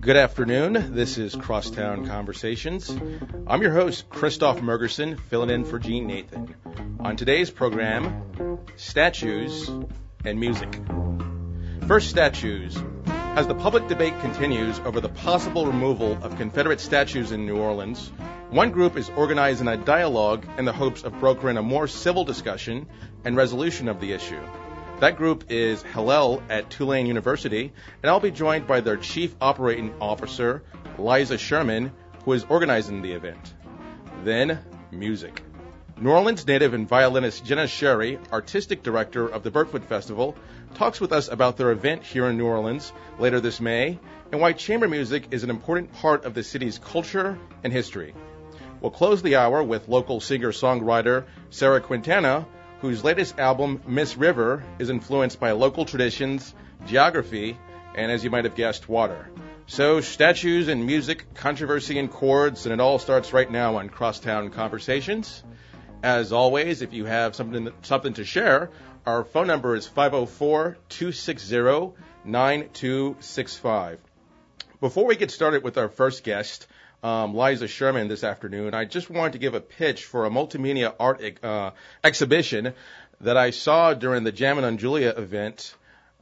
Good afternoon. This is Crosstown Conversations. I'm your host, Christoph Mergerson, filling in for Jeanne Nathan. On today's program, statues and music. First, statues. As the public debate continues over the possible removal of Confederate statues in New Orleans, one group is organizing a dialogue in the hopes of brokering a more civil discussion and resolution of the issue. That group is Hillel at Tulane University, and I'll be joined by their Chief Operating Officer, Liza Sherman, who is organizing the event. Then, music. New Orleans native and violinist Jenna Sherry, artistic director of the Birdfoot Festival, talks with us about their event here in New Orleans later this May and why chamber music is an important part of the city's culture and history. We'll close the hour with local singer songwriter Sarah Quintana whose latest album, Miss River, is influenced by local traditions, geography, and as you might have guessed, water. So, statues and music, controversy and chords, and it all starts right now on Crosstown Conversations. As always, if you have something something to share, our phone number is 504-260-9265. Before we get started with our first guest, um, Liza Sherman this afternoon. I just wanted to give a pitch for a multimedia art uh, exhibition that I saw during the Jammin' on Julia event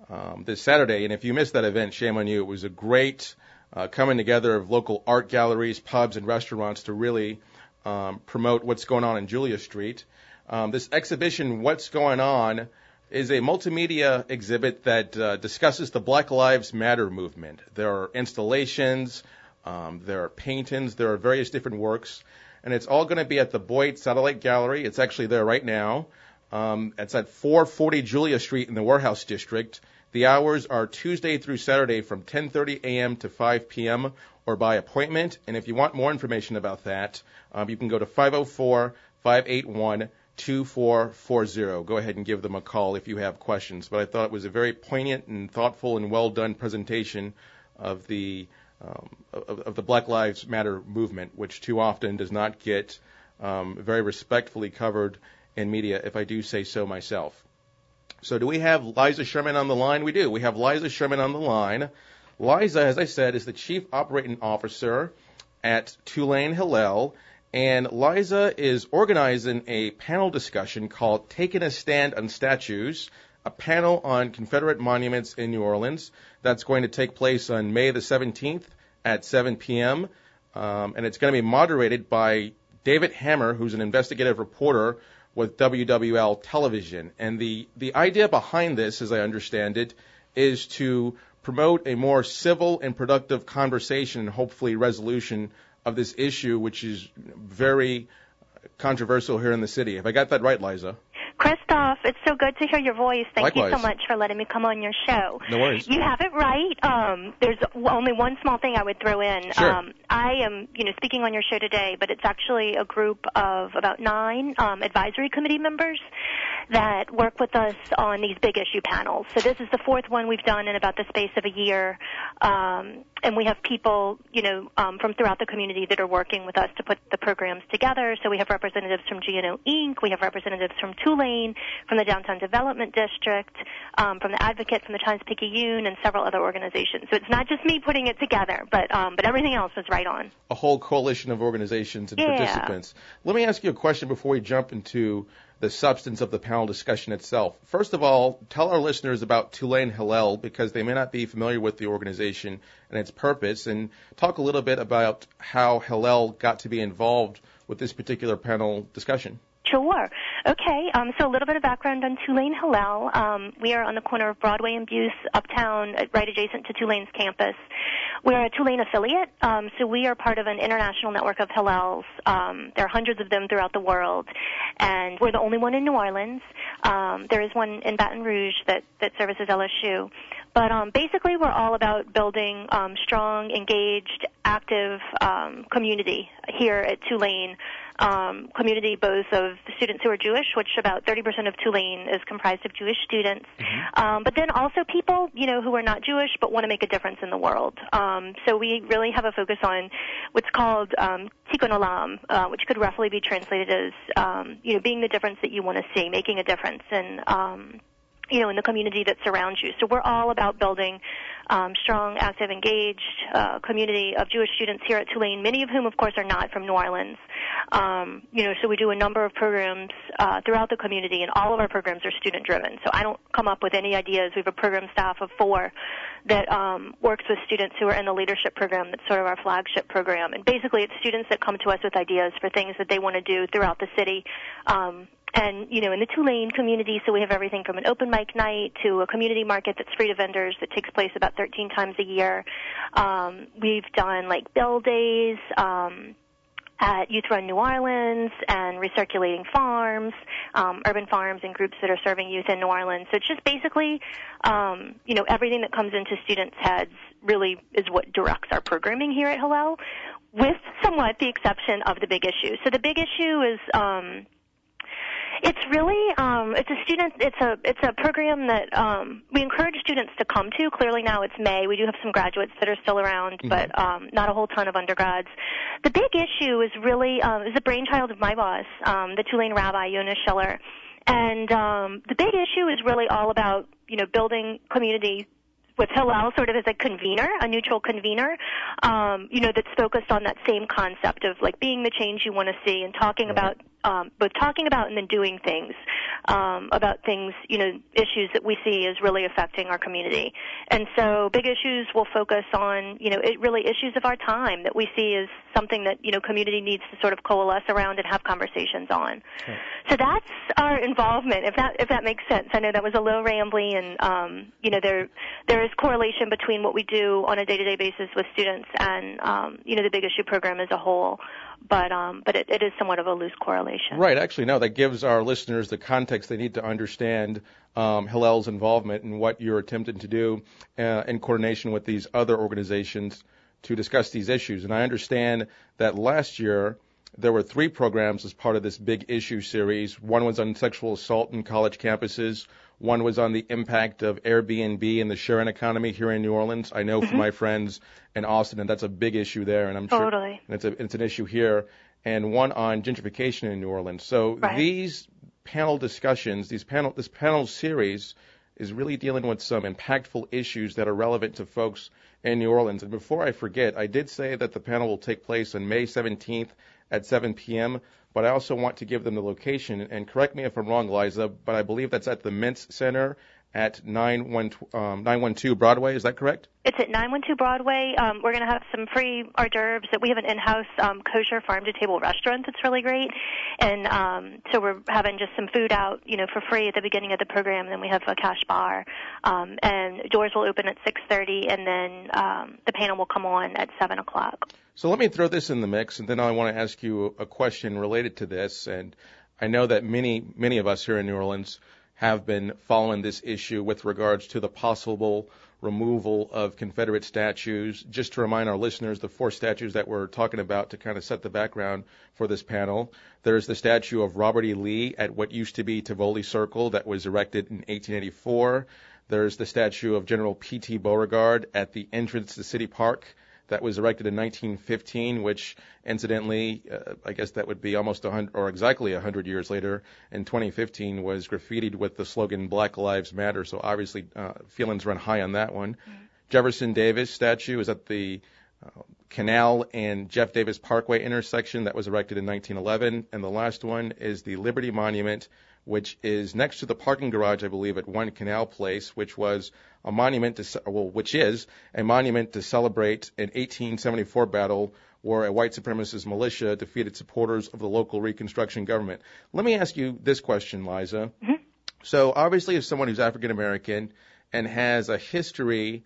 um, this Saturday. And if you missed that event, shame on you. It was a great uh, coming together of local art galleries, pubs, and restaurants to really um, promote what's going on in Julia Street. Um, this exhibition, What's Going On, is a multimedia exhibit that uh, discusses the Black Lives Matter movement. There are installations, um, there are paintings, there are various different works, and it's all going to be at the Boyd Satellite Gallery. It's actually there right now. Um, it's at 440 Julia Street in the Warehouse District. The hours are Tuesday through Saturday from 10:30 a.m. to 5 p.m. or by appointment. And if you want more information about that, um, you can go to 504 581 2440. Go ahead and give them a call if you have questions. But I thought it was a very poignant and thoughtful and well done presentation of the um, of, of, the Black Lives Matter movement, which too often does not get um, very respectfully covered in media, if I do say so myself. So, do we have Liza Sherman on the line? We do. We have Liza Sherman on the line. Liza, as I said, is the Chief Operating Officer at Tulane Hillel. And Liza is organizing a panel discussion called Taking a Stand on Statues, a panel on Confederate monuments in New Orleans. That's going to take place on May the 17th at 7 p.m. Um, and it's going to be moderated by David Hammer, who's an investigative reporter with WWL Television. And the, the idea behind this, as I understand it, is to promote a more civil and productive conversation and hopefully resolution of this issue, which is very controversial here in the city. Have I got that right, Liza? Christoph, it's so good to hear your voice. Thank Likewise. you so much for letting me come on your show. No worries. You have it right. Um, there's only one small thing I would throw in. Sure. Um, I am, you know, speaking on your show today, but it's actually a group of about nine um, advisory committee members that work with us on these big issue panels. So this is the fourth one we've done in about the space of a year. Um, and we have people, you know, um, from throughout the community that are working with us to put the programs together. So we have representatives from GNO Inc., we have representatives from Tulane, from the Downtown Development District, um, from the Advocate, from the Times Picayune, and several other organizations. So it's not just me putting it together, but um, but everything else was right on. A whole coalition of organizations and Yeah. participants. Let me ask you a question before we jump into the substance of the panel discussion itself. First of all, tell our listeners about Tulane Hillel because they may not be familiar with the organization and its purpose, and talk a little bit about how Hillel got to be involved with this particular panel discussion. Sure. Okay. Um, so a little bit of background on Tulane Hillel. Um, we are on the corner of Broadway and Buse, uptown, uh, right adjacent to Tulane's campus. We're a Tulane affiliate, um, so we are part of an international network of Hillels. Um, there are hundreds of them throughout the world, and we're the only one in New Orleans. Um, there is one in Baton Rouge that, that services LSU. But um, basically, we're all about building um, strong, engaged, active um, community here at Tulane um, community both of students who are Jewish, which about 30% of Tulane is comprised of Jewish students, mm-hmm. um, but then also people, you know, who are not Jewish but want to make a difference in the world. Um, so we really have a focus on what's called um, tikkun olam, uh, which could roughly be translated as, um, you know, being the difference that you want to see, making a difference, and um, you know, in the community that surrounds you. So we're all about building um, strong, active, engaged uh, community of Jewish students here at Tulane, many of whom, of course, are not from New Orleans. Um, you know, so we do a number of programs uh, throughout the community, and all of our programs are student-driven. So I don't come up with any ideas. We have a program staff of four that um, works with students who are in the leadership program. That's sort of our flagship program, and basically, it's students that come to us with ideas for things that they want to do throughout the city. Um, and you know in the Tulane community, so we have everything from an open mic night to a community market that's free to vendors that takes place about 13 times a year. Um, we've done like Bill Days. Um, at Youth Run New Orleans and recirculating farms, um, urban farms and groups that are serving youth in New Orleans. So it's just basically, um, you know, everything that comes into students' heads really is what directs our programming here at Hillel, with somewhat the exception of the big issue. So the big issue is um, it's really um, it's a student it's a it's a program that um, we encourage students to come to. Clearly now it's May. We do have some graduates that are still around, mm-hmm. but um, not a whole ton of undergrads. The big issue is really um, is the brainchild of my boss, um, the Tulane rabbi Yonah Schiller. And um, the big issue is really all about you know building community with Hillel sort of as a convener, a neutral convener, um, you know, that's focused on that same concept of like being the change you want to see and talking right. about um, both talking about and then doing things um, about things, you know, issues that we see as really affecting our community. And so, big issues will focus on, you know, it really issues of our time that we see as something that you know community needs to sort of coalesce around and have conversations on. Okay. So that's our involvement. If that if that makes sense, I know that was a little rambly, and um, you know there there is correlation between what we do on a day-to-day basis with students and um, you know the big issue program as a whole but um, but it, it is somewhat of a loose correlation. Right. Actually, no. That gives our listeners the context they need to understand um, Hillel's involvement and what you're attempting to do uh, in coordination with these other organizations to discuss these issues. And I understand that last year there were three programs as part of this big issue series. One was on sexual assault in college campuses. One was on the impact of Airbnb and the sharing economy here in New Orleans. I know mm-hmm. from my friends in Austin, and that's a big issue there, and I'm sure totally. and it's a it's an issue here. And one on gentrification in New Orleans. So right. these panel discussions, these panel this panel series is really dealing with some impactful issues that are relevant to folks in New Orleans. And before I forget, I did say that the panel will take place on May 17th at 7 p.m but I also want to give them the location. And correct me if I'm wrong, Liza, but I believe that's at the Mintz Center at 912, um, 912 Broadway. Is that correct? It's at 912 Broadway. Um, we're going to have some free hors d'oeuvres. That we have an in-house um, kosher farm-to-table restaurant that's really great, and um, so we're having just some food out, you know, for free at the beginning of the program. And then we have a cash bar, um, and doors will open at 6:30, and then um, the panel will come on at 7 o'clock. So let me throw this in the mix, and then I want to ask you a question related to this. And I know that many, many of us here in New Orleans have been following this issue with regards to the possible removal of Confederate statues. Just to remind our listeners, the four statues that we're talking about to kind of set the background for this panel. There's the statue of Robert E. Lee at what used to be Tivoli Circle that was erected in 1884. There's the statue of General P.T. Beauregard at the entrance to City Park that was erected in 1915, which incidentally, uh, I guess that would be almost hundred or exactly hundred years later. In 2015, was graffitied with the slogan "Black Lives Matter." So obviously, uh, feelings run high on that one. Mm-hmm. Jefferson Davis statue is at the uh, Canal and Jeff Davis Parkway intersection that was erected in 1911, and the last one is the Liberty Monument which is next to the parking garage, I believe, at One Canal Place, which was a monument to, well, which is a monument to celebrate an 1874 battle where a white supremacist militia defeated supporters of the local Reconstruction government. Let me ask you this question, Liza. Mm-hmm. So, obviously, as someone who's African American and has a history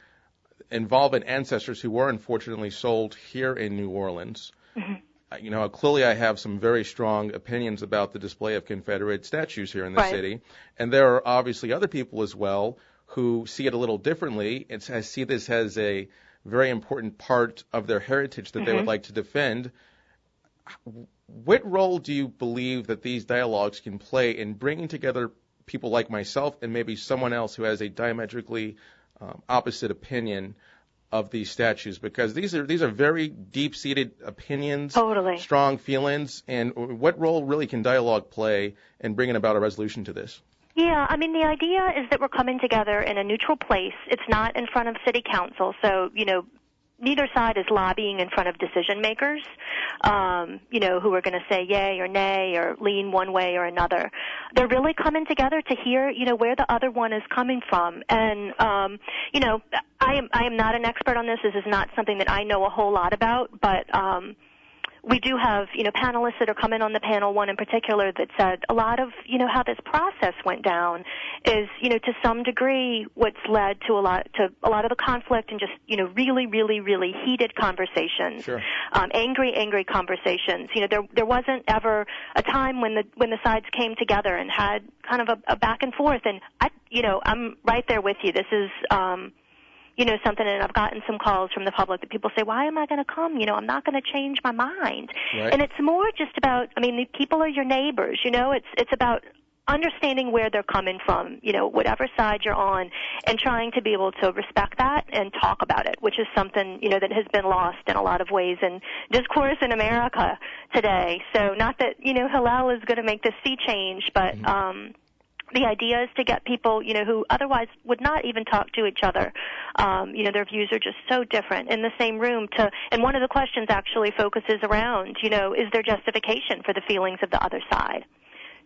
involving ancestors who were unfortunately sold here in New Orleans, mm-hmm you know, clearly I have some very strong opinions about the display of Confederate statues here in the right. city, and there are obviously other people as well who see it a little differently and see this as a very important part of their heritage that mm-hmm. they would mm-hmm. like to defend. what role do you believe that these dialogues can play in bringing together people like myself and maybe someone else who has a diametrically um, opposite opinion of these statues because these are these are very deep-seated opinions, totally. strong feelings, and what role really can dialogue play in bringing about a resolution to this? Yeah, I mean the idea is that we're coming together in a neutral place. It's not in front of city council, so you know neither side is lobbying in front of decision makers, um, you know, who are going to say yay or nay or lean one way or another. They're really coming together to hear, you know, where the other one is coming from. And, um, you know, I am I am not an expert on this. This is not something that I know a whole lot about, but um, we do have, you know, panelists that are coming on the panel, one in particular that said a lot of, you know, how this process went down is, you know, to some degree what's led to a lot, to a lot of the conflict and just, you know, really, really, really heated conversations. Sure. Um, angry, angry conversations. You know, there, there wasn't ever a time when the, when the sides came together and had kind of a, a back and forth and I, you know, I'm right there with you. This is, um, you know something and I've gotten some calls from the public that people say, "Why am I going to come? You know, I'm not going to change my mind." Right. And it's more just about I mean, the people are your neighbors, you know, it's it's about understanding where they're coming from, you know, whatever side you're on, and trying to be able to respect that and talk about it, which is something, you know, that has been lost in a lot of ways in discourse in America today. So not that, you know, Hillel is going to make this sea change, but, mm-hmm. um, the idea is to get people, you know, who otherwise would not even talk to each other. Um, you know, their views are just so different in the same room. To and one of the questions actually focuses around, you know, is there justification for the feelings of the other side?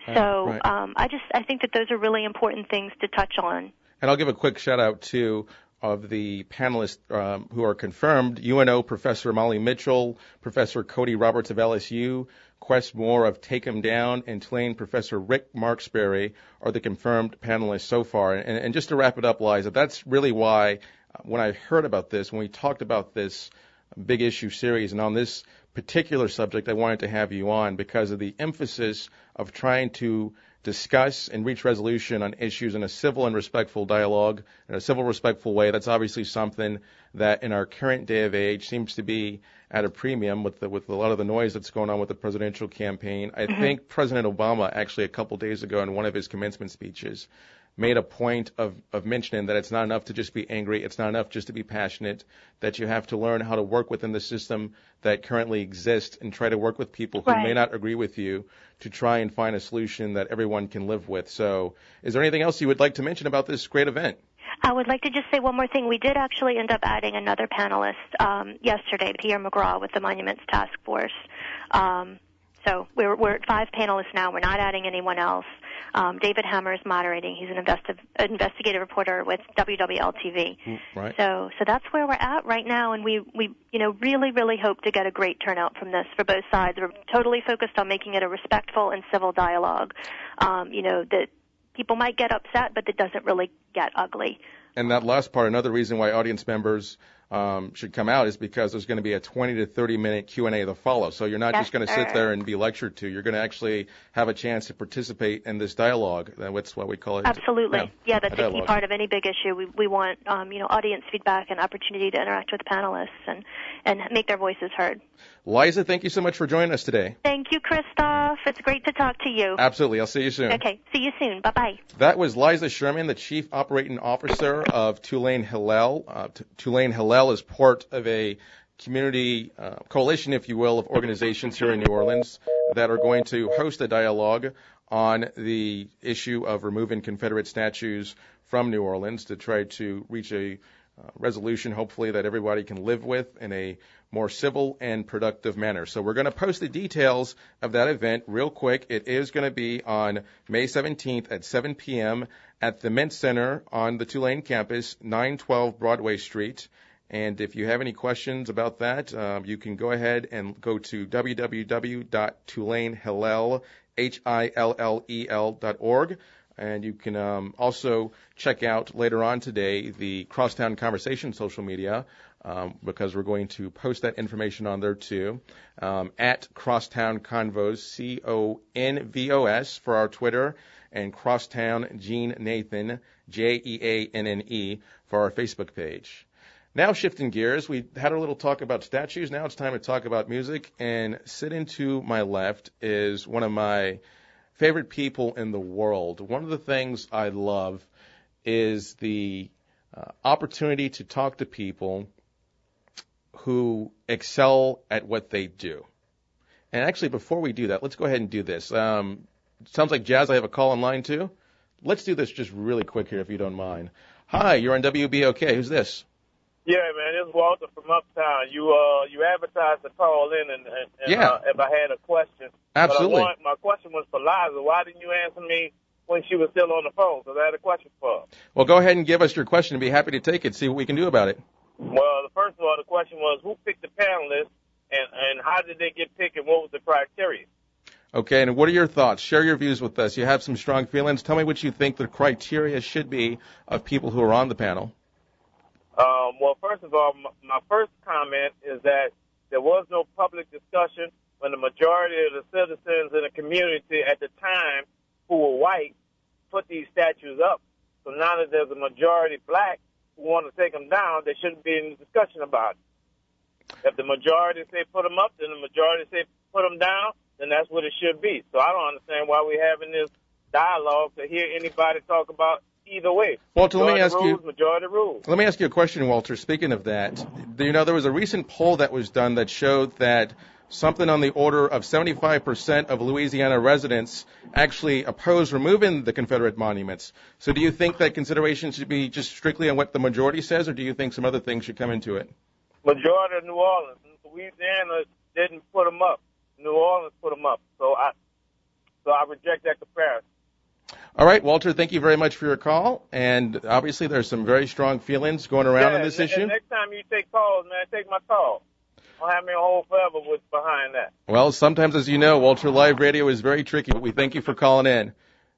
So right. um, I just I think that those are really important things to touch on. And I'll give a quick shout out to of the panelists um, who are confirmed UNO Professor Molly Mitchell, Professor Cody Roberts of LSU, Quess Moore of Take 'em Down, and Tulane Professor Rick Marksbury are the confirmed panelists so far. And, and just to wrap it up, Liza, that's really why uh, when I heard about this, when we talked about this big issue series and on this particular subject, I wanted to have you on because of the emphasis of trying to discuss and reach resolution on issues in a civil and respectful dialogue, in a civil, respectful way. That's obviously something that in our current day of age seems to be at a premium with the, with a lot of the noise that's going on with the presidential campaign. I mm-hmm. think President Obama actually a couple days ago in one of his commencement speeches made a point of, of mentioning that it's not enough to just be angry, it's not enough just to be passionate, that you have to learn how to work within the system that currently exists and try to work with people who right. may not agree with you to try and find a solution that everyone can live with. So, is there anything else you would like to mention about this great event? I would like to just say one more thing. We did actually end up adding another panelist um, yesterday, Pierre McGraw with the Monuments Task Force. Um, so we're, we're at five panelists now. We're not adding anyone else. Um, David Hammer is moderating. He's an investi- investigative reporter with WWL-TV. Mm, right. So, so that's where we're at right now, and we, we, you know, really, really hope to get a great turnout from this for both sides. We're totally focused on making it a respectful and civil dialogue. Um, you know that people might get upset, but it doesn't really get ugly. And that last part, another reason why audience members um, should come out is because there's going to be a 20 to 30 minute Q&A to follow. So you're not yes, just going to sit there and be lectured to. You're going to actually have a chance to participate in this dialogue. That's what we call it. Absolutely. Yeah, yeah that's a, a, key part of any big issue. We, we want, um, you know, audience feedback and opportunity to interact with panelists and, and make their voices heard. Liza, thank you so much for joining us today. Thank you, Christoph. It's great to talk to you. Absolutely. I'll see you soon. Okay. See you soon. Bye bye. That was Liza Sherman, the Chief Operating Officer of Tulane Hillel. Uh, Tulane Hillel is part of a community uh, coalition, if you will, of organizations here in New Orleans that are going to host a dialogue on the issue of removing Confederate statues from New Orleans to try to reach a uh, resolution, hopefully, that everybody can live with in a more civil and productive manner. So we're going to post the details of that event real quick. It is going to be on May 17th at 7 p.m. at the Mint Center on the Tulane campus, 912 Broadway Street. And if you have any questions about that, um, you can go ahead and go to www.tulaneHillel.org. And you can um, also check out later on today the Crosstown Conversation social media um, because we're going to post that information on there too um, at Crosstown Convos, C O N V O S for our Twitter, and Crosstown Jeanne Nathan, J E A N N E for our Facebook page. Now, shifting gears, we had a little talk about statues. Now it's time to talk about music. And sitting to my left is one of my favorite people in the world. One of the things I love is the uh, opportunity to talk to people who excel at what they do. And actually, before we do that, let's go ahead and do this. Um, sounds like Jazz. I have a call in line too. Let's do this just really quick here, if you don't mind. Hi, you're on WBOK. Who's this? Yeah, man, it's Walter from Uptown. You uh you advertised to call in and, and, and Yeah. uh, if I had a question. Absolutely. But I want, my question was for Liza. Why didn't you answer me when she was still on the phone? Because I had a question for her. Well, go ahead and give us your question. and be happy to take it. See what we can do about it. Well, the first of all, the question was who picked the panelists and and how did they get picked and what was the criteria? Okay, and what are your thoughts? Share your views with us. You have some strong feelings. Tell me what you think the criteria should be of people who are on the panel. Um, well, first of all, my first comment is that there was no public discussion when the majority of the citizens in the community at the time who were white put these statues up. So now that there's a majority black who want to take them down, there shouldn't be any discussion about it. If the majority say put them up, then the majority say put them down, then that's what it should be. So I don't understand why we're having this dialogue to hear anybody talk about either way. Walter, let me ask you. rules, Majority rules. Let me ask you a question, Walter. Speaking of that, you know there was a recent poll that was done that showed that something on the order of 75% of Louisiana residents actually oppose removing the Confederate monuments. So do you think that consideration should be just strictly on what the majority says, or do you think some other things should come into it? majority of New Orleans. Louisiana didn't put them up. New Orleans put them up. So I, so I reject that comparison. All right, Walter, thank you very much for your call. And obviously, there's some very strong feelings going around yeah, on this issue. Next time you take calls, man, take my call. Don't have me on hold forever with behind that. Well, sometimes, as you know, Walter Live Radio is very tricky, but we thank you for calling in.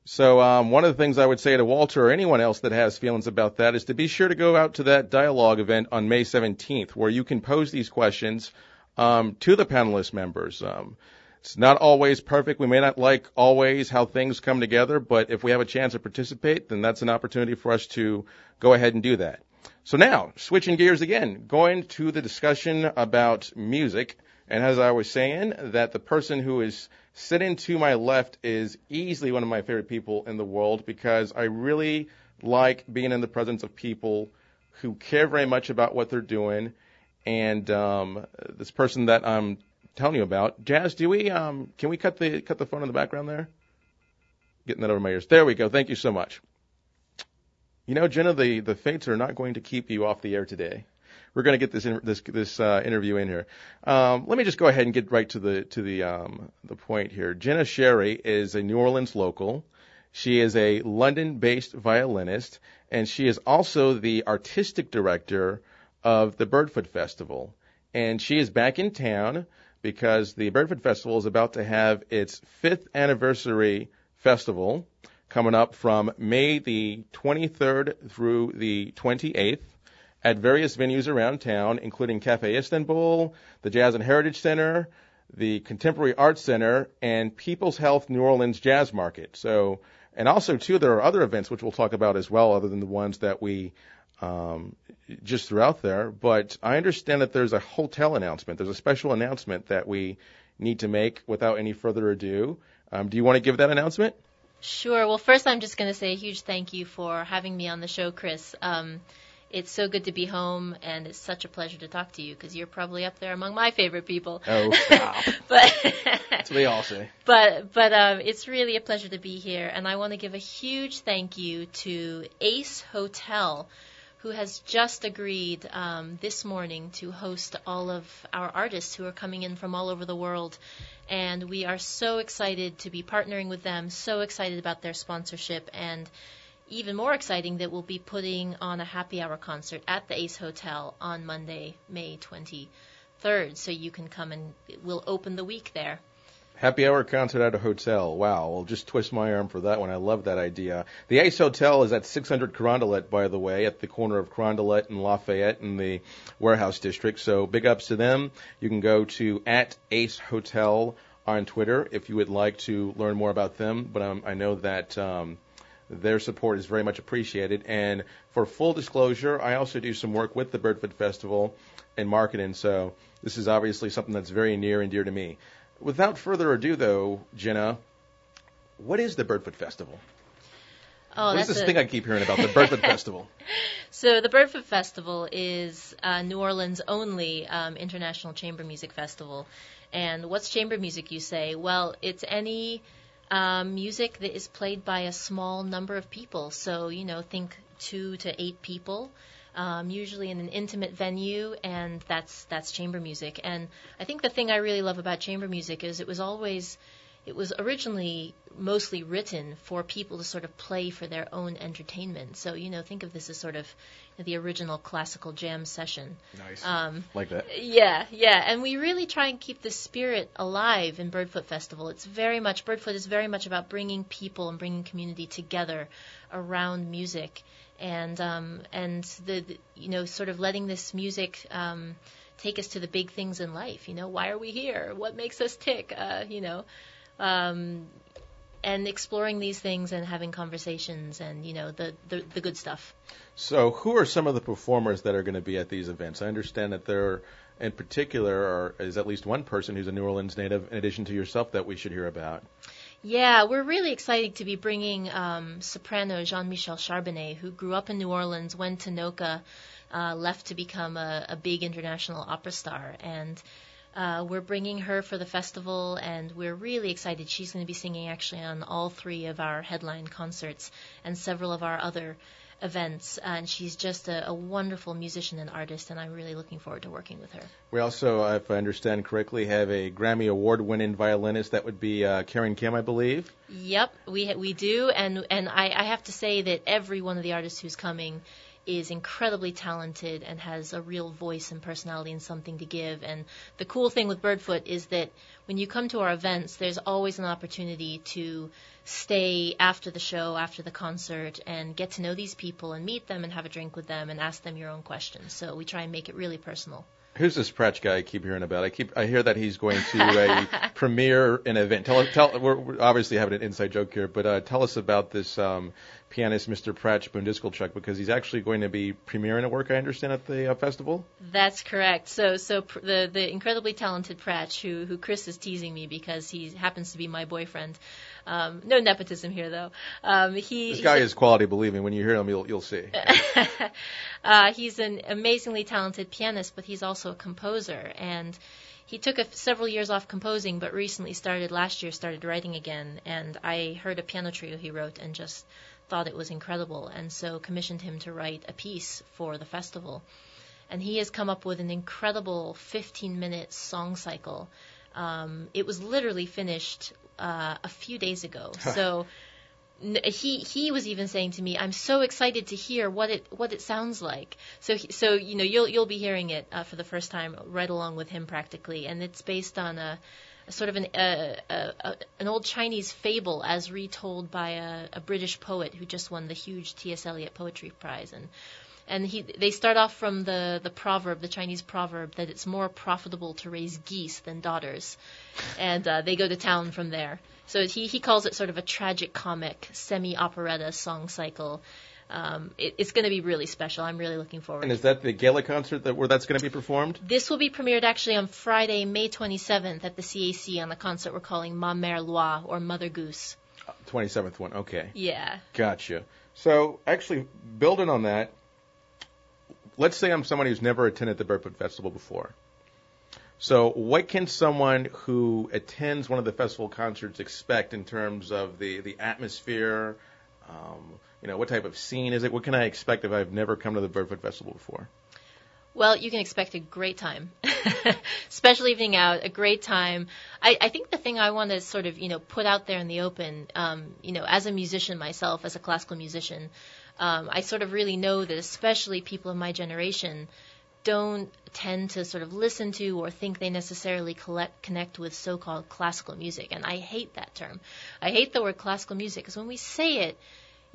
So, um, one of the things I would say to Walter or anyone else that has feelings about that is to be sure to go out to that dialogue event on May 17th, where you can pose these questions um, to the panelist members. Um, it's not always perfect. We may not like always how things come together, but if we have a chance to participate, then that's an opportunity for us to go ahead and do that. So now, switching gears again, going to the discussion about music. And as I was saying, that the person who is sitting to my left is easily one of my favorite people in the world because I really like being in the presence of people who care very much about what they're doing. And um, this person that I'm telling you about, Jazz, do we um, can we cut the cut the phone in the background there? Getting that over my ears. There we go. Thank you so much. You know, Jenna, the, the fates are not going to keep you off the air today. We're going to get this in, this this uh, interview in here. Um, let me just go ahead and get right to the to the um, the point here. Jenna Sherry is a New Orleans local. She is a London-based violinist, and she is also the artistic director of the Birdfoot Festival. And she is back in town because the Birdfoot Festival is about to have its fifth anniversary festival coming up from May the 23rd through the 28th at various venues around town, including Cafe Istanbul, the Jazz and Heritage Center, the Contemporary Arts Center, and People's Health New Orleans Jazz Market. So, and also too, there are other events which we'll talk about as well, other than the ones that we um, just throughout there. But I understand that there's a hotel announcement. There's a special announcement that we need to make without any further ado. Um, do you want to give that announcement? Sure. Well, first, I'm just going to say a huge thank you for having me on the show, Chris. Um, it's so good to be home, and it's such a pleasure to talk to you because you're probably up there among my favorite people. Oh, stop. but That's what they all say. but but um, it's really a pleasure to be here, and I want to give a huge thank you to Ace Hotel, who has just agreed um, this morning to host all of our artists who are coming in from all over the world, and we are so excited to be partnering with them. So excited about their sponsorship and. Even more exciting that we'll be putting on a happy hour concert at the Ace Hotel on Monday, May 23rd. So you can come and we'll open the week there. Happy hour concert at a hotel. Wow. Well, just twist my arm for that one. I love that idea. The Ace Hotel is at 600 Carondelet, by the way, at the corner of Carondelet and Lafayette in the warehouse district. So big ups to them. You can go to at Ace Hotel on Twitter if you would like to learn more about them. But um, I know that um, their support is very much appreciated. And for full disclosure, I also do some work with the Birdfoot Festival and marketing, so this is obviously something that's very near and dear to me. Without further ado, though, Jenna, what is the Birdfoot Festival? Oh, what is this a- thing I keep hearing about, the Birdfoot Festival? So the Birdfoot Festival is uh, New Orleans' only um, international chamber music festival. And what's chamber music, you say? Well, it's any um, music that is played by a small number of people. So, you know, think two to eight people, um, usually in an intimate venue, and that's that's chamber music. And I think the thing I really love about chamber music is it was always it was originally mostly written for people to sort of play for their own entertainment. So, you know, think of this as sort of the original classical jam session. Nice. Um, like that. yeah, yeah, and we really try and keep the spirit alive in Birdfoot Festival. It's very much Birdfoot is very much about bringing people and bringing community together around music, and um, and the, the you know sort of letting this music um, take us to the big things in life. You know, why are we here? What makes us tick? Uh, you know, um, and exploring these things and having conversations and you know the the, the good stuff. So, who are some of the performers that are going to be at these events? I understand that there, Are in particular, are, is at least one person who's a New Orleans native, in addition to yourself, that we should hear about. Yeah, we're really excited to be bringing um, soprano Jeanne-Michèle Charbonnet, who grew up in New Orleans, went to NOCCA, uh, left to become a, a big international opera star, and uh, we're bringing her for the festival, and we're really excited. She's going to be singing actually on all three of our headline concerts and several of our other events, and she's just a, a wonderful musician and artist, and I'm really looking forward to working with her. We also, if I understand correctly, have a Grammy Award-winning violinist. That would be uh, Karen Kim, I believe. Yep, we we do, and and I, I have to say that every one of the artists who's coming is incredibly talented and has a real voice and personality and something to give. And the cool thing with Birdfoot is that when you come to our events, there's always an opportunity to stay after the show, after the concert, and get to know these people and meet them and have a drink with them and ask them your own questions. So we try and make it really personal. Who's this Pratch guy I keep hearing about? I keep I hear that he's going to a premiere an event. Tell tell we're, we're obviously having an inside joke here, but uh, tell us about this um, pianist, Mr. Pratch Bundiskelchuk, because he's actually going to be premiering a work I understand at the uh, festival. That's correct. So, so pr- the the incredibly talented Pratch, who who Chris is teasing me because he happens to be my boyfriend. Um, no nepotism here, though. Um, he This guy is quality. Believe me, when you hear him, you'll you'll see. uh, he's an amazingly talented pianist, but he's also a composer and. He took a, several years off composing, but recently started last year started writing again. And I heard a piano trio he wrote and just thought it was incredible, and so commissioned him to write a piece for the festival. And he has come up with an incredible 15 minute song cycle. Um, it was literally finished uh, a few days ago. So n- he he was even saying to me, "I'm so excited to hear what it what it sounds like." So he, so you know you'll you'll be hearing it uh, for the first time right along with him practically, and it's based on a, a sort of an uh, a, a, an old Chinese fable as retold by a, a British poet who just won the huge T.S. Eliot Poetry Prize, and and he they start off from the the proverb, the Chinese proverb that it's more profitable to raise geese than daughters, and uh, they go to town from there. So he he calls it sort of a tragic comic semi operetta song cycle. Um, it, it's going to be really special. I'm really looking forward. And is that the gala concert that where that's going to be performed? This will be premiered actually on Friday, May 27th at the CAC on the concert we're calling Ma Mère l'Oye or Mother Goose. Twenty seventh one. Okay, Yeah. gotcha. So actually, building on that, let's say I'm somebody who's never attended the Birdfoot Festival before. So, what can someone who attends one of the festival concerts expect in terms of the the atmosphere? Um, you know, what type of scene is it? What can I expect if I've never come to the Birdfoot Festival before? Well, you can expect a great time. Special evening out, a great time. I, I think the thing I want to sort of, you know, put out there in the open, um, you know, as a musician myself, as a classical musician, um, I sort of really know that especially people of my generation don't tend to sort of listen to or think they necessarily collect, connect with so-called classical music. And I hate that term. I hate the word classical music because when we say it,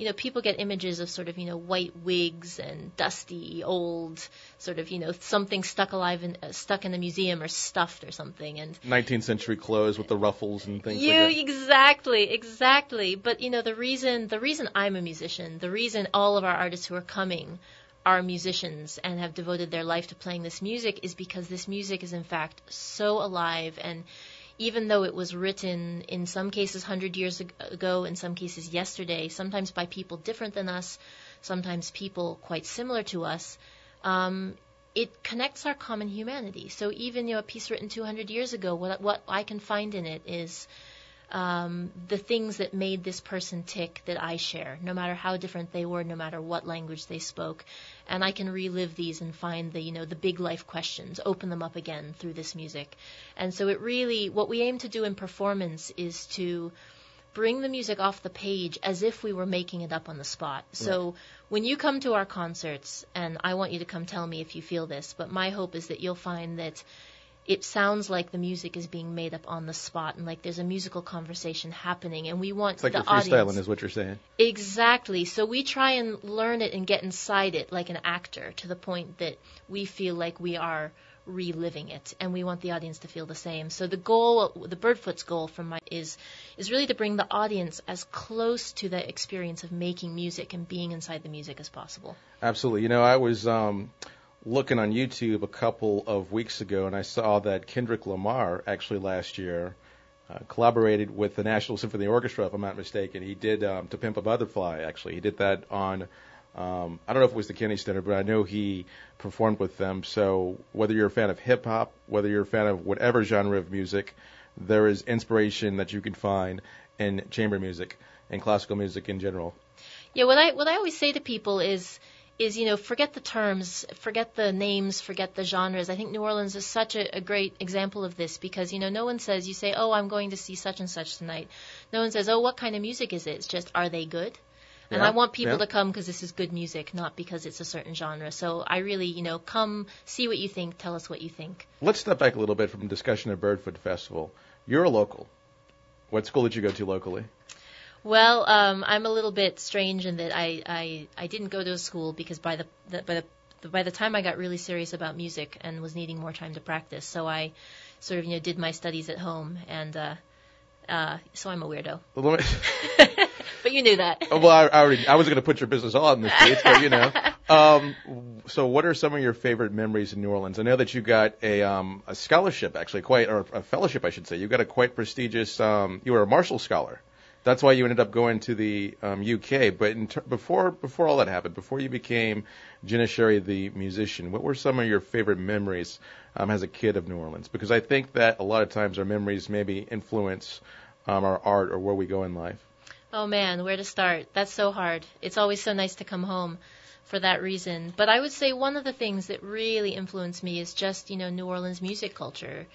you know, people get images of sort of, you know, white wigs and dusty, old, sort of, you know, something stuck alive in, uh, stuck in a museum or stuffed or something. And 19th century clothes with the ruffles and things you, like that. exactly, exactly. But, you know, the reason, the reason I'm a musician, the reason all of our artists who are coming are musicians and have devoted their life to playing this music is because this music is in fact so alive and even though it was written in some cases 100 years ago, in some cases yesterday, sometimes by people different than us, sometimes people quite similar to us, um, it connects our common humanity. So even you know, a piece written 200 years ago, what, what I can find in it is um, the things that made this person tick that I share, no matter how different they were, no matter what language they spoke, and I can relive these and find the you know the big life questions, open them up again through this music, and so it really what we aim to do in performance is to bring the music off the page as if we were making it up on the spot. So right. when you come to our concerts, and I want you to come tell me if you feel this, but my hope is that you'll find that it sounds like the music is being made up on the spot and like there's a musical conversation happening and we want it's like the you're freestyling audience is what you're saying. Exactly. So we try and learn it and get inside it like an actor to the point that we feel like we are reliving it and we want the audience to feel the same. So the goal the birdfoot's goal from my is is really to bring the audience as close to the experience of making music and being inside the music as possible. Absolutely. You know i was um looking on YouTube a couple of weeks ago, and I saw that Kendrick Lamar actually last year uh, collaborated with the National Symphony Orchestra, if I'm not mistaken. He did um, "To Pimp a Butterfly." Actually, he did that on. Um, I don't know if it was the Kennedy Center, but I know he performed with them. So whether you're a fan of hip hop, whether you're a fan of whatever genre of music, there is inspiration that you can find in chamber music and classical music in general. Yeah, what I what I always say to people is is you know forget the terms, forget the names, forget the genres. I think New Orleans is such a, a great example of this because you know no one says you say oh I'm going to see such and such tonight. No one says oh what kind of music is it? It's just are they good? And Yeah, I want people yeah. to come because this is good music, not because it's a certain genre. So I really, you know, come see what you think, tell us what you think. Let's step back a little bit from discussion of Birdfoot Festival. You're a local. What school did you go to locally? Well, um, I'm a little bit strange in that I, I, I didn't go to a school because by the, the by the by the time I got really serious about music and was needing more time to practice, so I sort of you know did my studies at home and uh, uh, so I'm a weirdo. But you knew that. Oh, well, I, I already I was going to put your business all in the states, but you know. Um, so, what are some of your favorite memories in New Orleans? I know that you got a um, a scholarship, actually, quite or a fellowship, I should say. You got a quite prestigious. Um, you were a Marshall Scholar. That's why you ended up going to the um, UK. But ter- before before all that happened, before you became Jenna Sherry, the musician, what were some of your favorite memories um, as a kid of New Orleans? Because I think that a lot of times our memories maybe influence um, our art or where we go in life. Oh man, where to start? That's so hard. It's always so nice to come home for that reason. But I would say one of the things that really influenced me is just, you know, New Orleans music culture.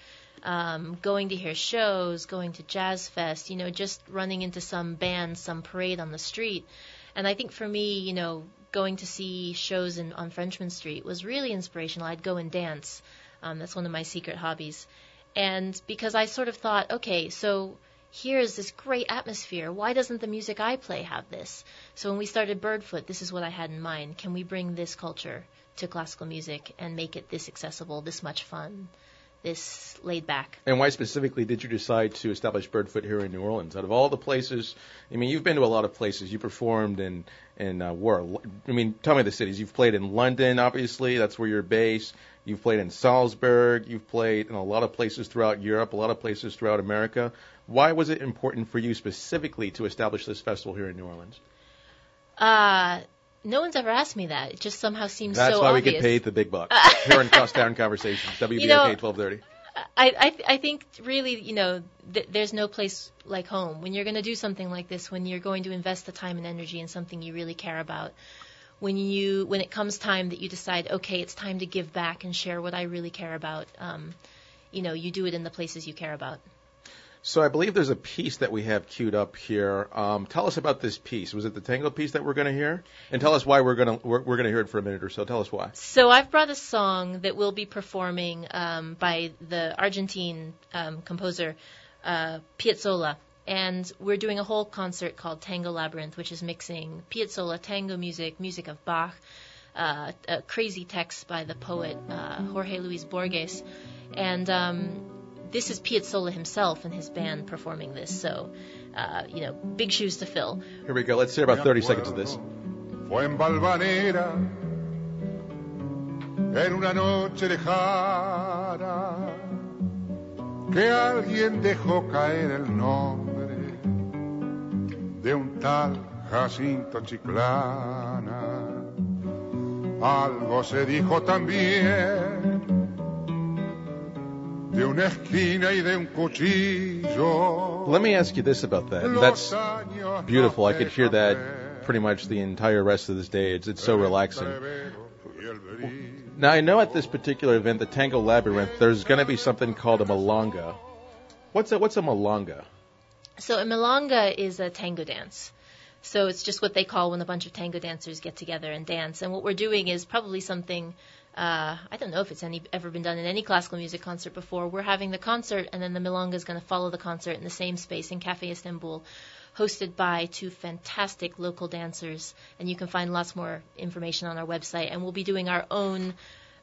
Um, going to hear shows, going to Jazz Fest, you know, just running into some band, some parade on the street. And I think for me, you know, going to see shows in, on Frenchmen Street was really inspirational. I'd go and dance. Um, that's one of my secret hobbies. And because I sort of thought, okay, so here is this great atmosphere. Why doesn't the music I play have this? So when we started Birdfoot, this is what I had in mind. Can we bring this culture to classical music and make it this accessible, this much fun, this laid back? And why specifically did you decide to establish Birdfoot here in New Orleans? Out of all the places, I mean, you've been to a lot of places. You performed in in uh, where? I mean, tell me the cities. You've played in London, obviously. That's where you're based. You've played in Salzburg. You've played in a lot of places throughout Europe, a lot of places throughout America. Why was it important for you specifically to establish this festival here in New Orleans? Uh, no one's ever asked me that. It just somehow seems That's so why obvious. we get paid the big bucks here in Crosstown Conversations, WBOK You know, 1230. I, I I think really, you know, th- there's no place like home when you're going to do something like this. When you're going to invest the time and energy in something you really care about. When you when it comes time that you decide, okay, it's time to give back and share what I really care about. Um, you know, you do it in the places you care about. So I believe there's a piece that we have queued up here. Um, tell us about this piece. Was it the tango piece that we're going to hear? And tell us why we're going to we're, we're going to hear it for a minute or so. Tell us why. So I've brought a song that we'll be performing um, by the Argentine um, composer uh, Piazzolla, and we're doing a whole concert called Tango Labyrinth, which is mixing Piazzolla tango music, music of Bach, uh, a crazy text by the poet uh, Jorge Luis Borges, and um, this is Piazzolla himself and his band performing this. So, uh, you know, big shoes to fill. Here we go. Let's hear about 30 seconds of this. Fue en Balvanera, en una noche lejana, que alguien dejó caer el nombre de un tal Jacinto Chiclana. Algo se dijo también de una esquina y de un cuchillo. Let me ask you this about that. That's beautiful. I could hear that pretty much the entire rest of this day. It's, it's so relaxing. Now, I know at this particular event, the Tango Labyrinth, there's going to be something called a milonga. What's a, what's a milonga? So a milonga is a tango dance. So it's just what they call when a bunch of tango dancers get together and dance. And what we're doing is probably something uh, I don't know if it's any ever been done in any classical music concert before. We're having the concert, and then the milonga is going to follow the concert in the same space in Cafe Istanbul, hosted by two fantastic local dancers. And you can find lots more information on our website. And we'll be doing our own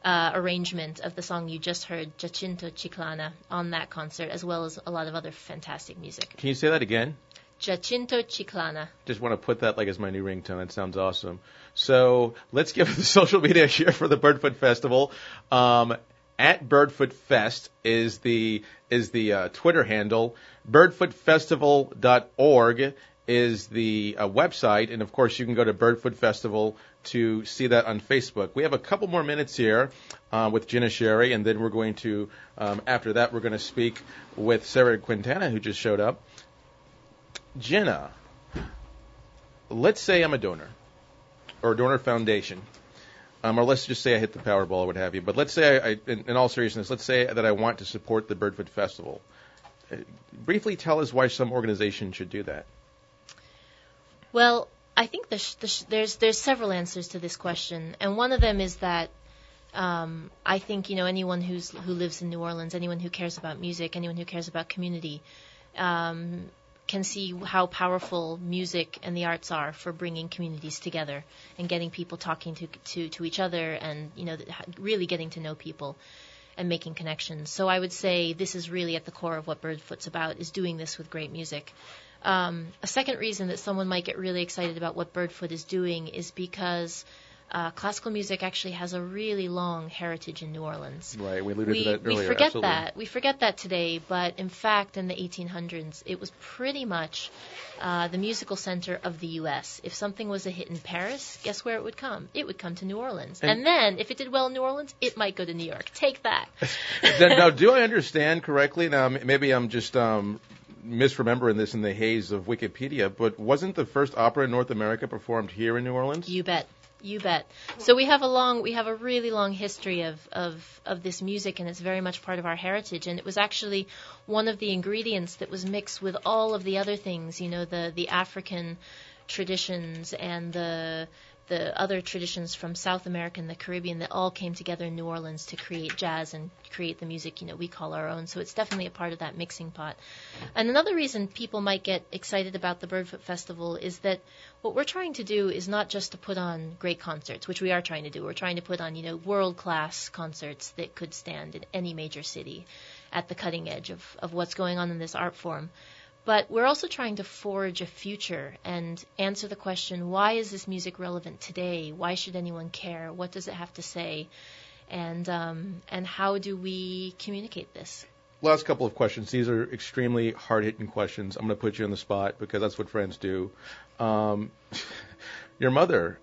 uh, arrangement of the song you just heard, Jacinto Chiclana, on that concert, as well as a lot of other fantastic music. Can you say that again? Jacinto Chiclana. Just want to put that like as my new ringtone. That sounds awesome. So let's give the social media share for the Birdfoot Festival. Um, at Birdfoot Fest is the is the uh, Twitter handle. Birdfootfestival.org is the uh, website, and of course you can go to Birdfoot Festival to see that on Facebook. We have a couple more minutes here uh, with Jenna Sherry, and then we're going to um, after that we're going to speak with Sarah Quintana who just showed up. Jenna, let's say I'm a donor or donor foundation, um, or let's just say I hit the Powerball or what have you. But let's say, I, I in, in all seriousness, let's say that I want to support the Birdfoot Festival. Uh, briefly tell us why some organization should do that. Well, I think there's, there's there's several answers to this question, and one of them is that um, I think you know anyone who's who lives in New Orleans, anyone who cares about music, anyone who cares about community, um, can see how powerful music and the arts are for bringing communities together and getting people talking to to, to each other and you know really getting to know people and making connections. So I would say this is really at the core of what Birdfoot's about is doing this with great music. Um, a second reason that someone might get really excited about what Birdfoot is doing is because uh, classical music actually has a really long heritage in New Orleans. Right, we alluded we, to that earlier. We forget absolutely. that. We forget that today, but in fact, in the 1800s, it was pretty much uh, the musical center of the U.S. If something was a hit in Paris, guess where it would come? It would come to New Orleans. And, and then, if it did well in New Orleans, it might go to New York. Take that. now, do I understand correctly? Now, maybe I'm just um, misremembering this in the haze of Wikipedia, but wasn't the first opera in North America performed here in New Orleans? You bet. You bet. So we have a long, we have a really long history of, of, of this music, and it's very much part of our heritage. And it was actually one of the ingredients that was mixed with all of the other things, you know, the the African traditions and the the other traditions from South America and the Caribbean that all came together in New Orleans to create jazz and create the music you know we call our own. So it's definitely a part of that mixing pot. And another reason people might get excited about the Birdfoot Festival is that what we're trying to do is not just to put on great concerts, which we are trying to do. We're trying to put on you know world class concerts that could stand in any major city at the cutting edge of, of what's going on in this art form. But we're also trying to forge a future and answer the question why is this music relevant today? Why should anyone care? What does it have to say? And, um, and how do we communicate this? Last couple of questions. These are extremely hard hitting questions. I'm going to put you on the spot because that's what friends do. Um, your mother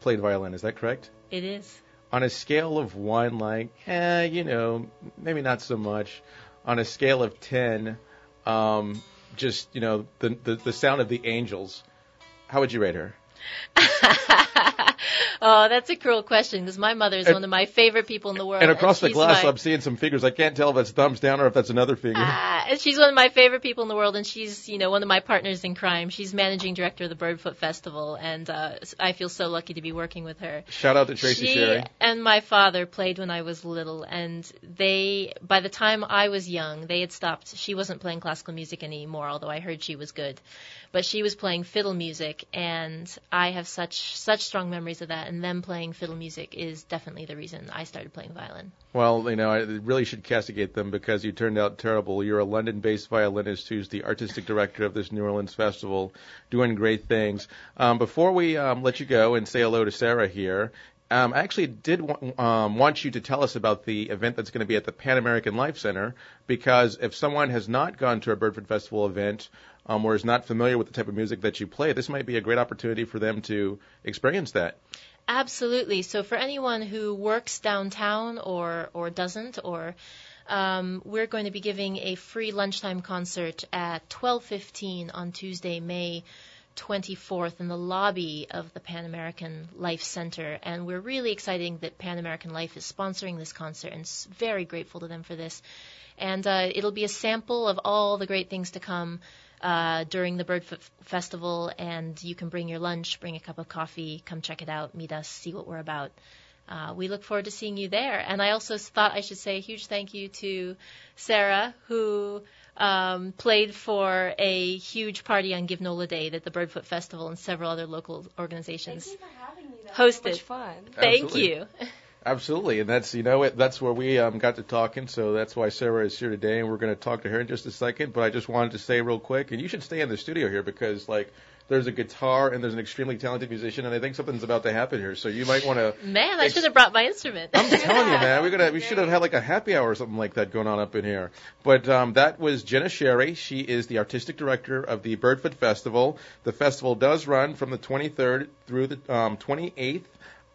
played violin, is that correct? It is. On a scale of one, like, eh, you know, maybe not so much. On a scale of 10, um, just you know the, the the sound of the angels. How would you rate her? oh, that's a cruel question because my mother is And- one of my favorite people in the world. And across the glass, my- I'm seeing some figures. I can't tell if that's thumbs down or if that's another figure. And she's one of my favorite people in the world, and she's, you know, one of my partners in crime. She's managing director of the Birdfoot Festival, and uh, I feel so lucky to be working with her. Shout out to Tracy she Sherry. and my father played when I was little, and they, by the time I was young, they had stopped. She wasn't playing classical music anymore, although I heard she was good. But she was playing fiddle music, and I have such such strong memories of that. And them playing fiddle music is definitely the reason I started playing violin. Well, you know, I really should castigate them because you turned out terrible. You're a London-based violinist who's the artistic director of this New Orleans festival, doing great things. Um, before we um, let you go and say hello to Sarah here, um, I actually did um, want you to tell us about the event that's going to be at the Pan American Life Center because if someone has not gone to a Birdfoot Festival event um, or is not familiar with the type of music that you play, this might be a great opportunity for them to experience that. Absolutely. So for anyone who works downtown or or doesn't, or um, we're going to be giving a free lunchtime concert at 12:15 on Tuesday, May 24th, in the lobby of the Pan American Life Center, and we're really excited that Pan American Life is sponsoring this concert, and very grateful to them for this. And uh, it'll be a sample of all the great things to come uh, during the Bird F- Festival, and you can bring your lunch, bring a cup of coffee, come check it out, meet us, see what we're about. Uh, we look forward to seeing you there. And I also thought I should say a huge thank you to Sarah, who um, played for a huge party on Give Nola Day that the Birdfoot Festival and several other local organizations Thank you for having me. That was so hosted. much fun. Thank Absolutely. you. Absolutely, and that's you know it, that's where we um, got to talking. So that's why Sarah is here today, and we're going to talk to her in just a second. But I just wanted to say real quick, and you should stay in the studio here because like there's a guitar and there's an extremely talented musician, and I think something's about to happen here. So you might want to. Man, I It's- should have brought my instrument. I'm telling you, man, we're gonna we should have had like a happy hour or something like that going on up in here. But um, that was Jenna Sherry. She is the artistic director of the Birdfoot Festival. The festival does run from the 23rd through the um, 28th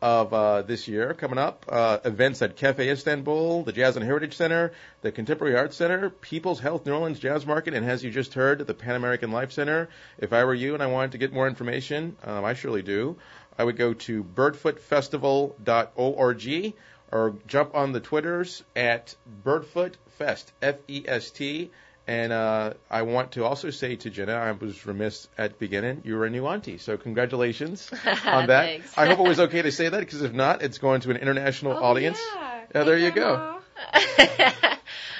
of uh, this year. Coming up, uh, events at Cafe Istanbul, the Jazz and Heritage Center, the Contemporary Arts Center, People's Health New Orleans Jazz Market, and as you just heard, the Pan American Life Center. If I were you and I wanted to get more information, um, I surely do. I would go to birdfootfestival.org or jump on the Twitters at birdfootfest, F-E-S-T. And uh, I want to also say to Jenna, I was remiss at the beginning, you were a new auntie, so congratulations on that. Thanks. I hope it was okay to say that because if not, it's going to an international Oh, audience. Yeah. Yeah, there you go. Grandma.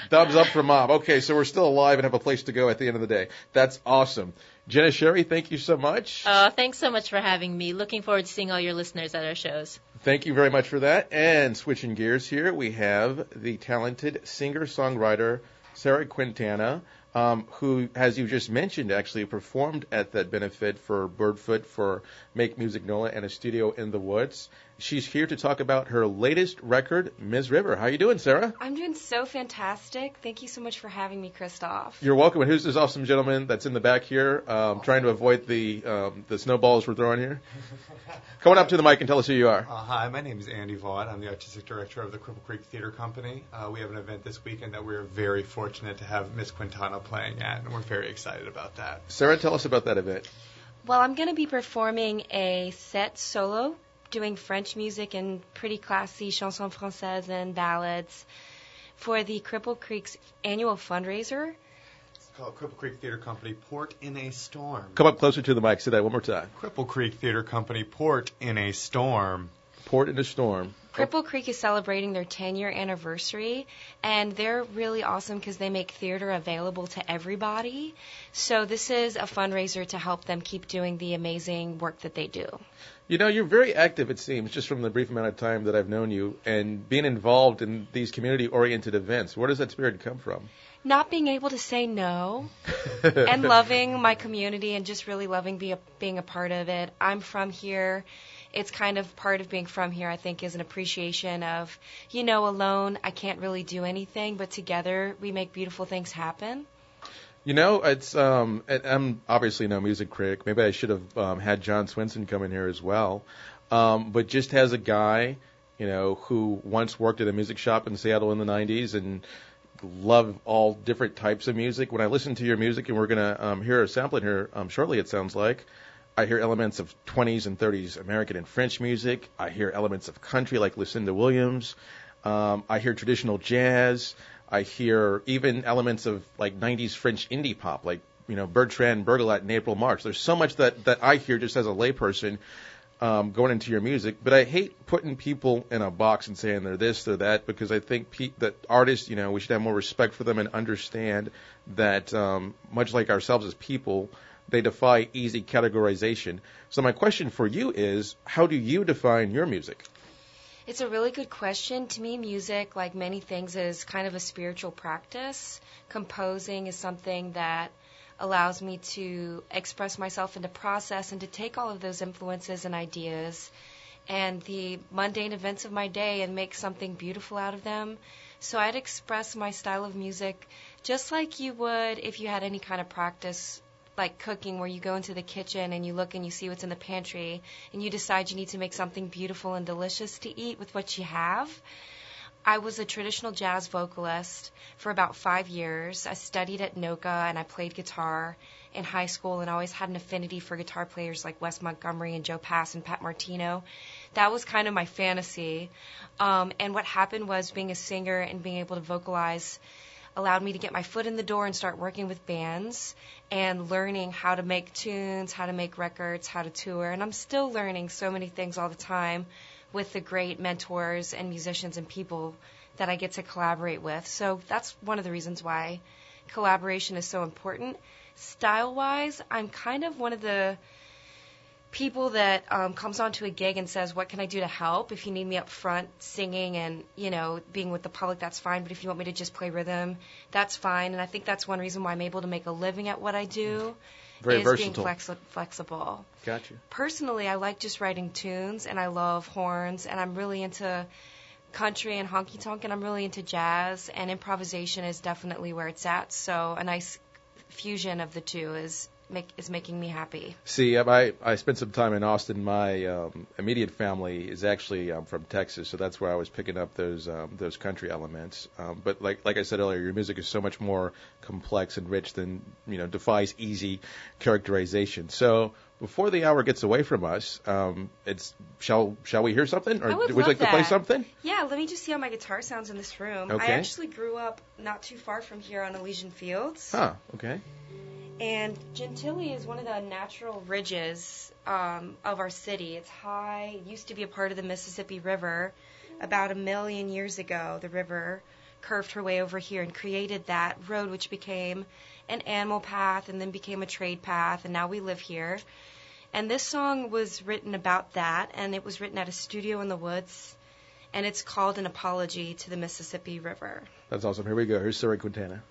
Thumbs up from mom. Okay, so we're still alive and have a place to go at the end of the day. That's awesome. Jenna Sherry, thank you so much. Oh, thanks so much for having me. Looking forward to seeing all your listeners at our shows. Thank you very much for that. And switching gears here, we have the talented singer-songwriter Sarah Quintana, um, who, as you just mentioned, actually performed at that benefit for Birdfoot for Make Music NOLA and a studio in the woods. She's here to talk about her latest record, Miss River. How are you doing, Sarah? I'm doing so fantastic. Thank you so much for having me, Christoph. You're welcome. And who's this awesome gentleman that's in the back here, um, trying to avoid the um, the snowballs we're throwing here? Come on up to the mic and tell us who you are. Uh, hi, my name is Andy Vaught. I'm the artistic director of the Cripple Creek Theater Company. Uh, we have an event this weekend that we're very fortunate to have Miss Quintana playing at, and we're very excited about that. Sarah, tell us about that event. Well, I'm going to be performing a set solo, doing French music and pretty classy chansons françaises and ballads for the Cripple Creek's annual fundraiser. It's called Cripple Creek Theater Company Port in a Storm. Come up closer to the mic. Say that one more time. Cripple Creek Theater Company Port in a Storm. Port in a storm. Cripple Creek is celebrating their 10 year anniversary, and they're really awesome because they make theater available to everybody. So, this is a fundraiser to help them keep doing the amazing work that they do. You know, you're very active, it seems, just from the brief amount of time that I've known you, and being involved in these community-oriented events. Where does that spirit come from? Not being able to say no and loving my community and just really loving be a, being a part of it. I'm from here. It's kind of part of being from here, I think, is an appreciation of, you know, alone I can't really do anything, but together we make beautiful things happen. You know, it's um, I'm obviously no music critic. Maybe I should have um, had John Swinson come in here as well. Um, but just as a guy, you know, who once worked at a music shop in Seattle in the '90s and love all different types of music. When I listen to your music, and we're gonna um, hear a sampling here um, shortly, it sounds like. I hear elements of 20s and 30s American and French music. I hear elements of country like Lucinda Williams. Um, I hear traditional jazz. I hear even elements of like 90s French indie pop, like you know Bertrand Burgalat and April March. There's so much that that I hear just as a layperson um, going into your music. But I hate putting people in a box and saying they're this, they're that, because I think pe- that artists, you know, we should have more respect for them and understand that um, much like ourselves as people, they defy easy categorization. So my question for you is, how do you define your music? It's a really good question. To me, music, like many things, is kind of a spiritual practice. Composing is something that allows me to express myself in the process and to take all of those influences and ideas and the mundane events of my day and make something beautiful out of them. So I'd express my style of music just like you would if you had any kind of practice like cooking where you go into the kitchen and you look and you see what's in the pantry and you decide you need to make something beautiful and delicious to eat with what you have. I was a traditional jazz vocalist for about five years. I studied at NOCCA and I played guitar in high school and always had an affinity for guitar players like Wes Montgomery and Joe Pass and Pat Martino. That was kind of my fantasy. Um, and what happened was being a singer and being able to vocalize allowed me to get my foot in the door and start working with bands and learning how to make tunes, how to make records, how to tour. And I'm still learning so many things all the time with the great mentors and musicians and people that I get to collaborate with. So that's one of the reasons why collaboration is so important. Style wise, I'm kind of one of the people that um, comes onto a gig and says, "What can I do to help?" If you need me up front singing and you know being with the public, that's fine. But if you want me to just play rhythm, that's fine. And I think that's one reason why I'm able to make a living at what I do. Very is versatile. being flexi- flexible. Gotcha. Personally, I like just writing tunes, and I love horns, and I'm really into country and honky tonk, and I'm really into jazz, and improvisation is definitely where it's at. So a nice fusion of the two is make is making me happy. See, I I spent some time in Austin. My um, immediate family is actually um, from Texas, so that's where I was picking up those um, those country elements. Um, but like like I said earlier, your music is so much more complex and rich than you know defies easy characterization. So before the hour gets away from us, um, it's shall shall we hear something, or I would would you like to play something? Yeah, let me just see how my guitar sounds in this room. Okay. I actually grew up not too far from here on Elysian Fields. Huh? Okay. And Gentilly is one of the natural ridges um, of our city. It's high, it used to be a part of the Mississippi River. About a million years ago, the river curved her way over here and created that road, which became an animal path and then became a trade path, and now we live here. And this song was written about that, and it was written at a studio in the woods, and it's called An Apology to the Mississippi River. That's awesome. Here we go. Here's Sarah Quintana.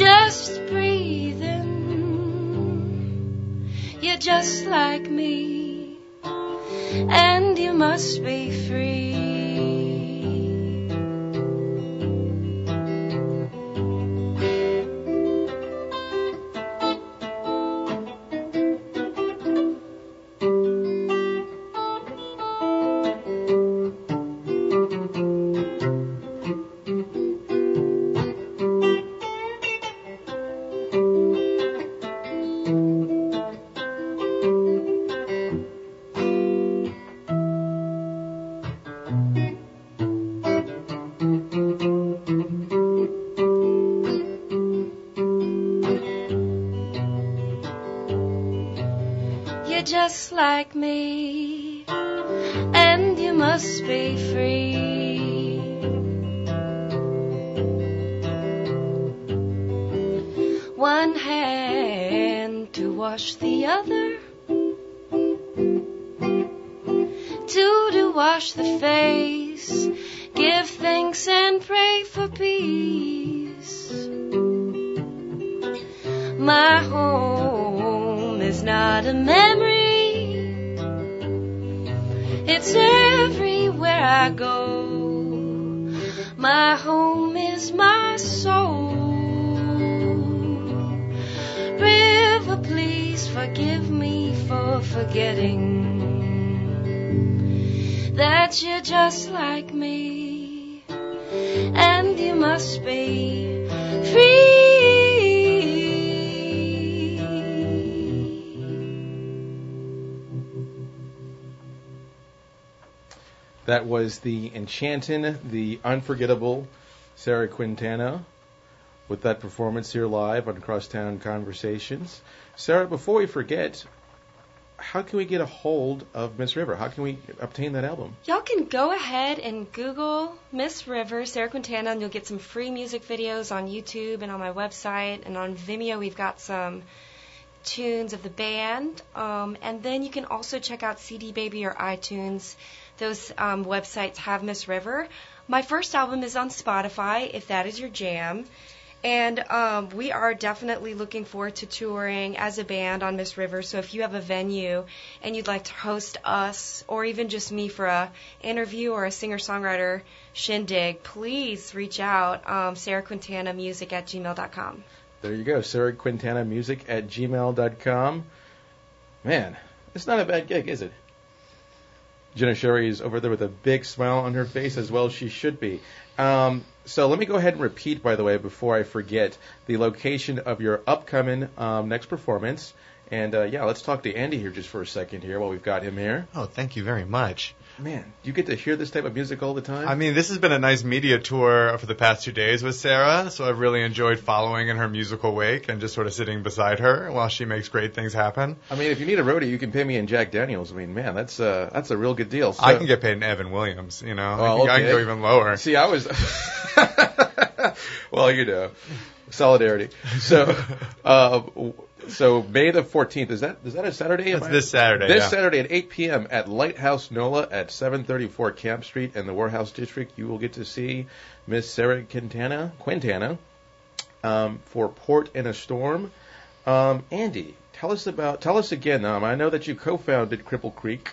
Just breathing. You're just like me and you must be free. That was the enchanting, the unforgettable Sarah Quintana with that performance here live on Crosstown Conversations. Sarah, before we forget, how can we get a hold of Miss River? How can we obtain that album? Y'all can go ahead and Google Miss River, Sarah Quintana, and you'll get some free music videos on YouTube and on my website. And on Vimeo, we've got some tunes of the band. Um, and then you can also check out CD Baby or iTunes. Those um, websites have Miss River. My first album is on Spotify, if that is your jam. And um, we are definitely looking forward to touring as a band on Miss River. So if you have a venue and you'd like to host us or even just me for a interview or a singer-songwriter shindig, please reach out. Um, Sarah Quintana Music at gmail.com. There you go, Sarah Quintana Music at gmail.com. Man, it's not a bad gig, is it? Jenna Sherry is over there with a big smile on her face, as well as she should be. Um, so let me go ahead and repeat, by the way, before I forget, the location of your upcoming um, next performance. And uh, yeah, let's talk to Andy here just for a second here while we've got him here. Oh, thank you very much. Man, do you get to hear this type of music all the time. I mean, this has been a nice media tour for the past two days with Sarah, so I've really enjoyed following in her musical wake and just sort of sitting beside her while she makes great things happen. I mean, if you need a roadie, you can pay me in Jack Daniels. I mean, man, that's uh, that's a real good deal. So, I can get paid in Evan Williams, you know. Well, I, can, I can go even lower. See, I was. well, you know, solidarity. So, uh, so May the 14th is that is that a Saturday? Am That's I- this Saturday. This yeah. Saturday at 8 p.m. at Lighthouse NOLA at 734 Camp Street in the Warehouse District, you will get to see Miss Sarah Quintana, Quintana um, for Port in a Storm. Um, Andy, tell us about, tell us again. Um, I know that you co-founded Cripple Creek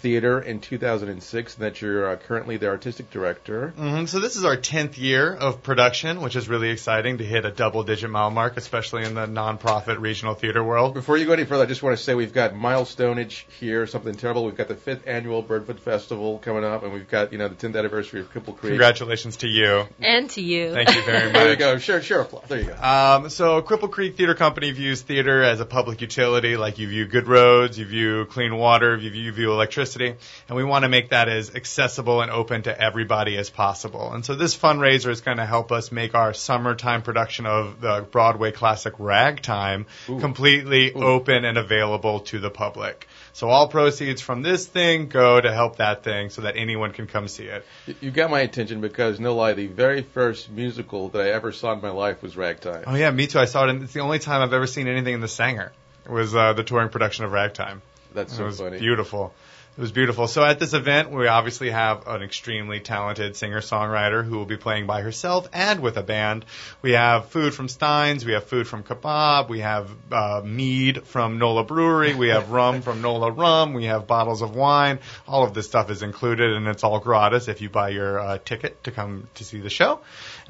Theater in 2006, and that you're uh, currently the artistic director. hmm So this is our 10th year of production, which is really exciting to hit a double-digit mile mark, especially in the nonprofit regional theater world. Before you go any further, I just want to say we've got milestoneage here, something terrible. We've got the fifth annual Birdfoot Festival coming up, and we've got you know the 10th anniversary of Cripple Creek. Congratulations to you. And to you. Thank you very much. There you go. Sure, sure. Applause. There you go. Um, so Cripple Creek Theater Company views theater as a public utility, like you view good roads, you view clean water, you view, you view electricity, and we want to make that as accessible and open to everybody as possible. And so this fundraiser is going to help us make our summertime production of the Broadway classic Ragtime completely open and available to the public. So all proceeds from this thing go to help that thing so that anyone can come see it. You- got my attention because, no lie, the very first musical that I ever saw in my life was Ragtime. Oh yeah, me too. I saw it. And it's the only time I've ever seen anything in the Saenger. It was uh, the touring production of Ragtime. That's it so was funny. beautiful. It was beautiful. So at this event, we obviously have an extremely talented singer-songwriter who will be playing by herself and with a band. We have food from Steins. We have food from Kebab. We have uh, mead from Nola Brewery. We have rum from Nola Rum. We have bottles of wine. All of this stuff is included, and it's all gratis if you buy your uh, ticket to come to see the show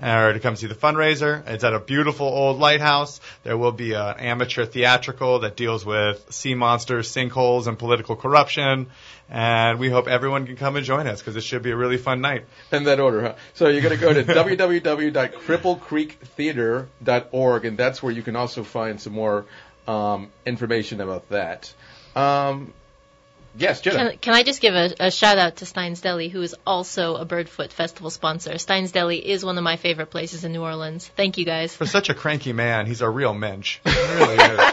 or to come see the fundraiser. It's at a beautiful old lighthouse. There will be an amateur theatrical that deals with sea monsters, sinkholes, and political corruption. And we hope everyone can come and join us because it should be a really fun night. In that order, huh? So you're going to go to www.cripplecreektheater.org, and that's where you can also find some more um, information about that. Um, yes, Jenna. Can, can I just give a, a shout out to Stein's Deli, who is also a Birdfoot Festival sponsor? Stein's Deli is one of my favorite places in New Orleans. Thank you guys. For such a cranky man, he's a real mensch. Really is.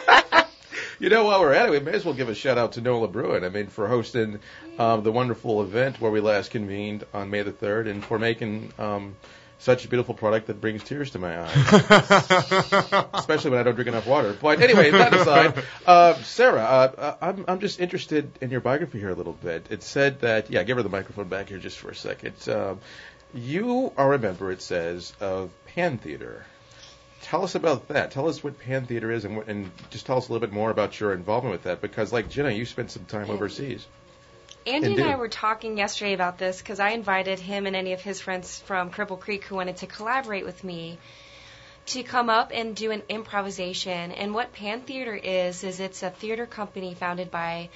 You know, while we're at it, we may as well give a shout out to Nola Brewing. I mean, for hosting um, the wonderful event where we last convened on May the 3rd and for making um, such a beautiful product that brings tears to my eyes. Especially when I don't drink enough water. But anyway, that aside, uh, Sarah, uh, I'm, I'm just interested in your biography here a little bit. It said that, yeah, give her the microphone back here just for a second. Um, you are a member, it says, of Pantheatre. Tell us about that. Tell us what Pantheatre is, and, what, and just tell us a little bit more about your involvement with that. Because, like Jenna, you spent some time overseas. Andy and Indeed. I were talking yesterday about this because I invited him and any of his friends from Cripple Creek who wanted to collaborate with me to come up and do an improvisation. And what Pantheatre is, is it's a theater company founded by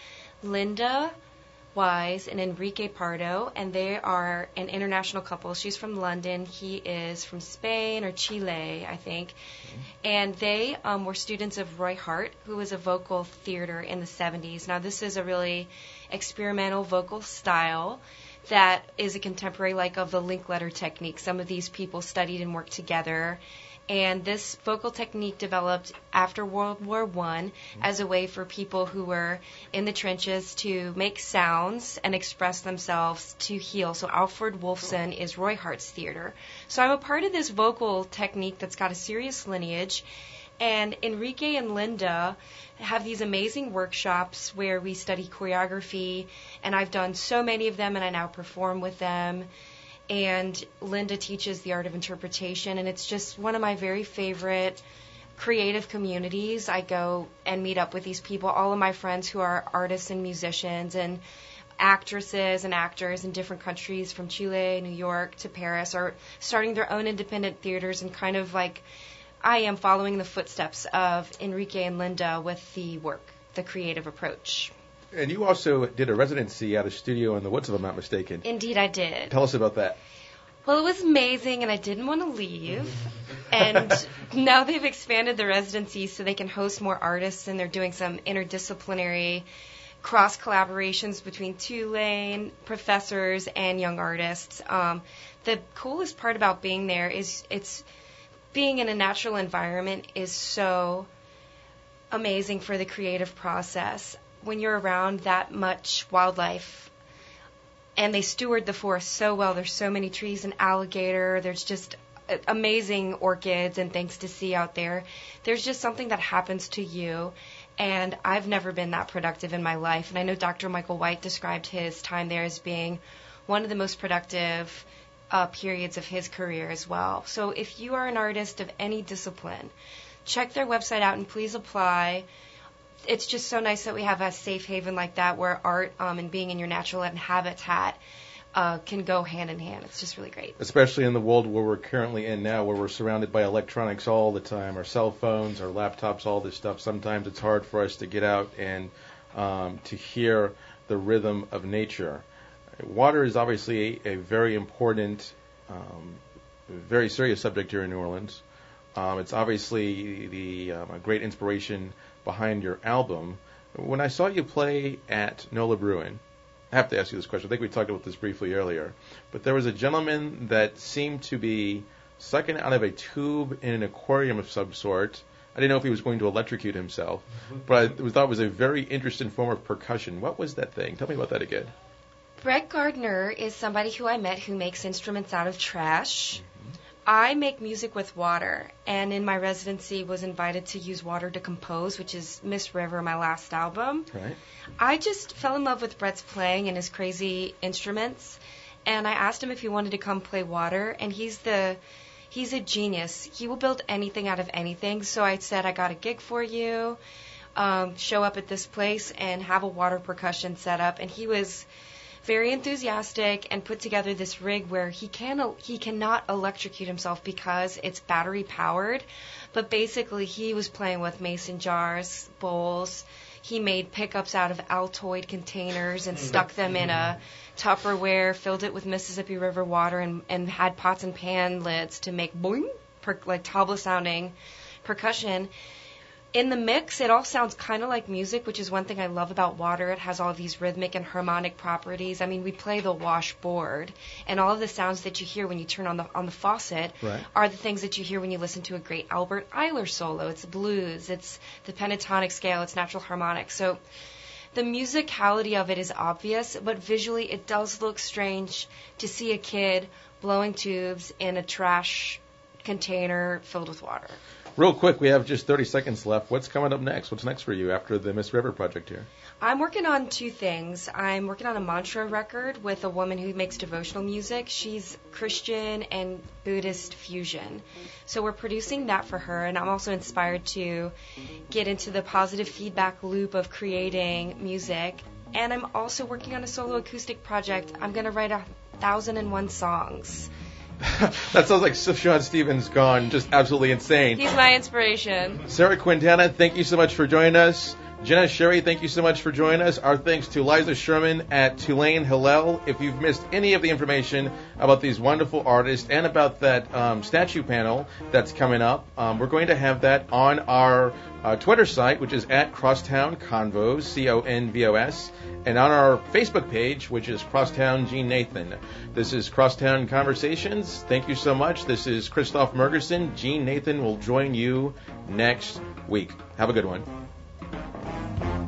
Linda Wise and Enrique Pardo, and they are an international couple. She's from London, he is from Spain or Chile, I think. And they um, were students of Roy Hart, who was a vocal theater in the 70s. Now, this is a really experimental vocal style that is a contemporary like of the Linklater technique. Some of these people studied and worked together. And this vocal technique developed after World War One mm-hmm. as a way for people who were in the trenches to make sounds and express themselves to heal. So Alfred Wolfsohn mm-hmm. is Roy Hart's theater. So I'm a part of this vocal technique that's got a serious lineage. And Enrique and Linda have these amazing workshops where we study choreography, and I've done so many of them, and I now perform with them. And Linda teaches the art of interpretation, and it's just one of my very favorite creative communities. I go and meet up with these people, all of my friends who are artists and musicians, and actresses and actors in different countries from Chile, New York to Paris are starting their own independent theaters and kind of like I am following the footsteps of Enrique and Linda with the work, the creative approach. And you also did a residency at a studio in the woods, if I'm not mistaken. Indeed, I did. Tell us about that. Well, it was amazing, and I didn't want to leave. and now they've expanded the residency so they can host more artists, and they're doing some interdisciplinary cross collaborations between Tulane professors and young artists. Um, the coolest part about being there is it's being in a natural environment is so amazing for the creative process. When you're around that much wildlife, and they steward the forest so well. There's so many trees and alligator. There's just uh, amazing orchids and things to see out there. There's just something that happens to you. And I've never been that productive in my life. And I know Dr. Michael White described his time there as being one of the most productive uh, periods of his career as well. So if you are an artist of any discipline, check their website out and please apply. It's just so nice that we have a safe haven like that where art um, and being in your natural habitat uh, can go hand in hand. It's just really great. Especially in the world where we're currently in now, where we're surrounded by electronics all the time, our cell phones, our laptops, all this stuff. Sometimes it's hard for us to get out and um, to hear the rhythm of nature. Water is obviously a, a very important, um, very serious subject here in New Orleans. Um, it's obviously the um, a great inspiration behind your album. When I saw you play at Nola Brewing, I have to ask you this question. I think we talked about this briefly earlier, but there was a gentleman that seemed to be sucking out of a tube in an aquarium of some sort. I didn't know if he was going to electrocute himself, but I thought it was a very interesting form of percussion. What was that thing? Tell me about that again. Brett Gardner is somebody who I met who makes instruments out of trash. I make music with water, and in my residency was invited to use water to compose, which is Miss River, my last album. Right. I just fell in love with Brett's playing and his crazy instruments, and I asked him if he wanted to come play water, and he's the he's a genius. He will build anything out of anything. So I said, I got a gig for you. Um, show up at this place and have a water percussion set up, and he was very enthusiastic and put together this rig where he can he cannot electrocute himself because it's battery powered. But basically he was playing with mason jars bowls. He made pickups out of altoid containers and stuck mm-hmm. them in a tupperware filled it with mississippi river water and, and had pots and pan lids to make boing per, like tabla sounding percussion in the mix, it all sounds kind of like music, which is one thing I love about water. It has all these rhythmic and harmonic properties. I mean, we play the washboard, and all of the sounds that you hear when you turn on the on the faucet Right. are the things that you hear when you listen to a great Albert Ayler solo. It's blues, it's the pentatonic scale, it's natural harmonics. So the musicality of it is obvious, but visually it does look strange to see a kid blowing tubes in a trash container filled with water. Real quick, we have just 30 seconds left. What's coming up next? What's next for you after the Miss River project here? I'm working on two things. I'm working on a mantra record with a woman who makes devotional music. She's Christian and Buddhist fusion. So we're producing that for her, and I'm also inspired to get into the positive feedback loop of creating music. And I'm also working on a solo acoustic project. I'm going to write a thousand and one songs. that sounds like Sufjan Stevens gone just absolutely insane. He's my inspiration. Sarah Quintana, thank you so much for joining us. Jenna Sherry, thank you so much for joining us. Our thanks to Liza Sherman at Tulane Hillel. If you've missed any of the information about these wonderful artists and about that um, statue panel that's coming up, um, we're going to have that on our uh, Twitter site, which is at Crosstown Convos, C-O-N-V-O-S, and on our Facebook page, which is Crosstown Jeanne Nathan. This is Crosstown Conversations. Thank you so much. This is Christoph Mergerson. Jeanne Nathan will join you next week. Have a good one. Thank you.